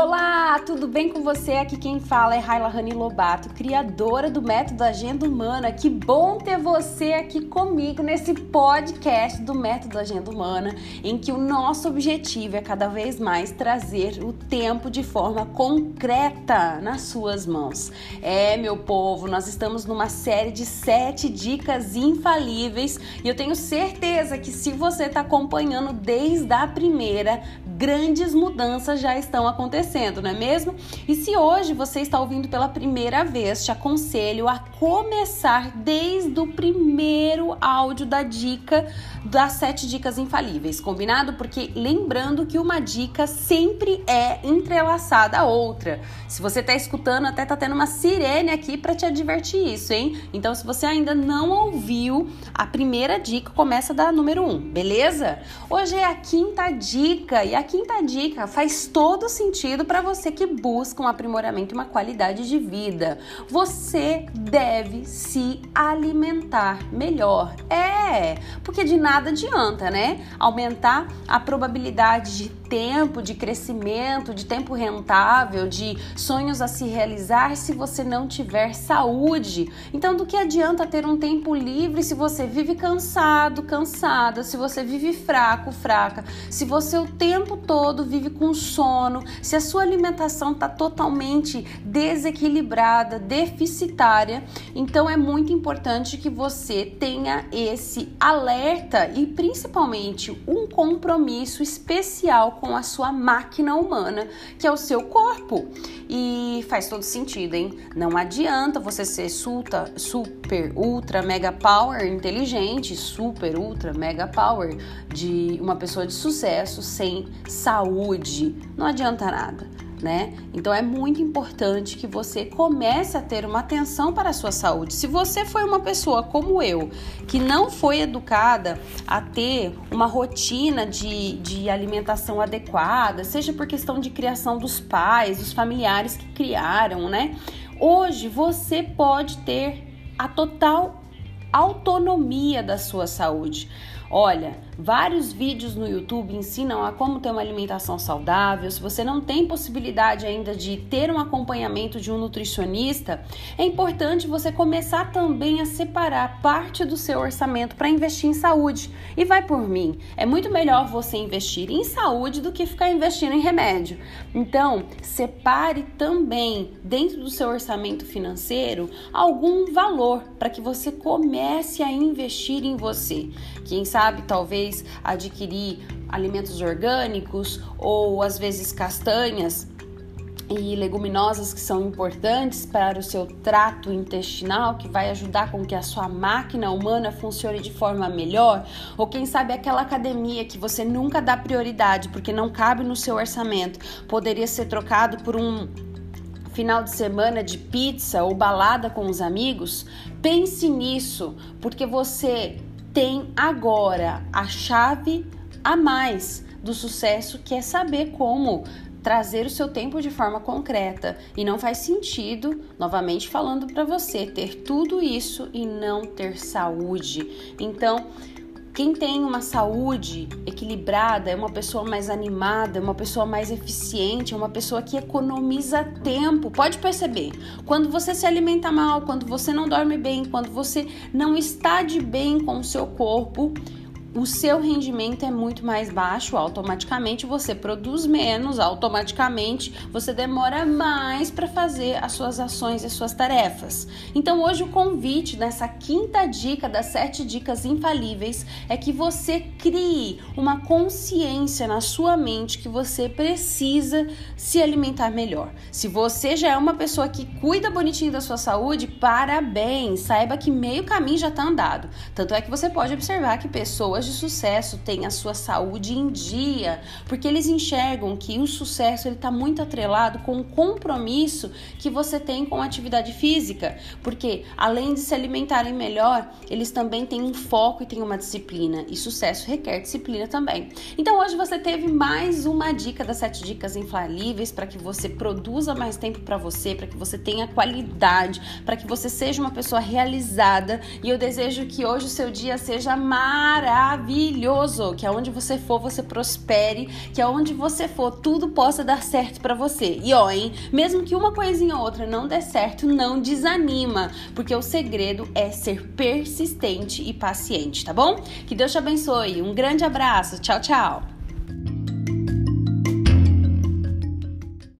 Olá, tudo bem com você? Aqui quem fala é Raila Rani Lobato, criadora do Método Agenda Humana. Que bom ter você aqui comigo nesse podcast do Método Agenda Humana, em que o nosso objetivo é cada vez mais trazer o tempo de forma concreta nas suas mãos. É, meu povo, nós estamos numa série de sete dicas infalíveis e eu tenho certeza que se você está acompanhando desde a primeira, grandes mudanças já estão acontecendo, não é mesmo? E se hoje você está ouvindo pela primeira vez, te aconselho a começar desde o primeiro áudio da dica das sete dicas infalíveis, combinado? Porque lembrando que uma dica sempre é entrelaçada a outra. Se você está escutando, até tá tendo uma sirene aqui para te advertir isso, hein? Então, se você ainda não ouviu, a primeira dica começa da número um, beleza? Hoje é a quinta dica e a quinta dica faz todo sentido para você que busca um aprimoramento e uma qualidade de vida. Você deve se alimentar melhor. É, porque de nada adianta, né? Aumentar a probabilidade de tempo, de crescimento, de tempo rentável, de sonhos a se realizar se você não tiver saúde. Então, do que adianta ter um tempo livre se você vive cansado, cansada, se você vive fraco, fraca, se você o tempo todo vive com sono, se a sua alimentação está totalmente desequilibrada, deficitária, então é muito importante que você tenha esse alerta e principalmente um compromisso especial com a sua máquina humana, que é o seu corpo. E faz todo sentido, hein? Não adianta você ser super, super, ultra, mega power inteligente, super, ultra, mega power de uma pessoa de sucesso sem saúde. Não adianta nada né? Então é muito importante que você comece a ter uma atenção para a sua saúde. Se você foi uma pessoa como eu, que não foi educada a ter uma rotina de, de alimentação adequada, seja por questão de criação dos pais, dos familiares que criaram, né? Hoje você pode ter a total autonomia da sua saúde. Olha, vários vídeos no YouTube ensinam a como ter uma alimentação saudável. Se você não tem possibilidade ainda de ter um acompanhamento de um nutricionista, é importante você começar também a separar parte do seu orçamento para investir em saúde. E vai por mim, é muito melhor você investir em saúde do que ficar investindo em remédio. Então, separe também dentro do seu orçamento financeiro algum valor para que você comece a investir em você. Quem sabe sabe, talvez adquirir alimentos orgânicos ou às vezes castanhas e leguminosas que são importantes para o seu trato intestinal, que vai ajudar com que a sua máquina humana funcione de forma melhor, ou quem sabe aquela academia que você nunca dá prioridade porque não cabe no seu orçamento, poderia ser trocado por um final de semana de pizza ou balada com os amigos? Pense nisso, porque você tem agora a chave a mais do sucesso, que é saber como trazer o seu tempo de forma concreta. E não faz sentido, novamente falando para você, ter tudo isso e não ter saúde. Então, quem tem uma saúde equilibrada é uma pessoa mais animada, é uma pessoa mais eficiente, é uma pessoa que economiza tempo. Pode perceber, quando você se alimenta mal, quando você não dorme bem, quando você não está de bem com o seu corpo, o seu rendimento é muito mais baixo, automaticamente você produz menos, automaticamente você demora mais para fazer as suas ações e suas tarefas. Então, hoje, o convite nessa quinta dica das sete dicas infalíveis é que você crie uma consciência na sua mente que você precisa se alimentar melhor. Se você já é uma pessoa que cuida bonitinho da sua saúde, parabéns! Saiba que meio caminho já está andado. Tanto é que você pode observar que pessoas de sucesso têm a sua saúde em dia, porque eles enxergam que o sucesso está muito atrelado com o compromisso que você tem com a atividade física, porque além de se alimentarem melhor, eles também têm um foco e têm uma disciplina, e sucesso requer disciplina também. Então hoje você teve mais uma dica das sete dicas infalíveis para que você produza mais tempo para você, para que você tenha qualidade, para que você seja uma pessoa realizada, e eu desejo que hoje o seu dia seja maravilhoso maravilhoso, que aonde você for você prospere, que aonde você for tudo possa dar certo para você. E ó, hein, mesmo que uma coisinha ou outra não dê certo, não desanima, porque o segredo é ser persistente e paciente, tá bom? Que Deus te abençoe. Um grande abraço. Tchau, tchau.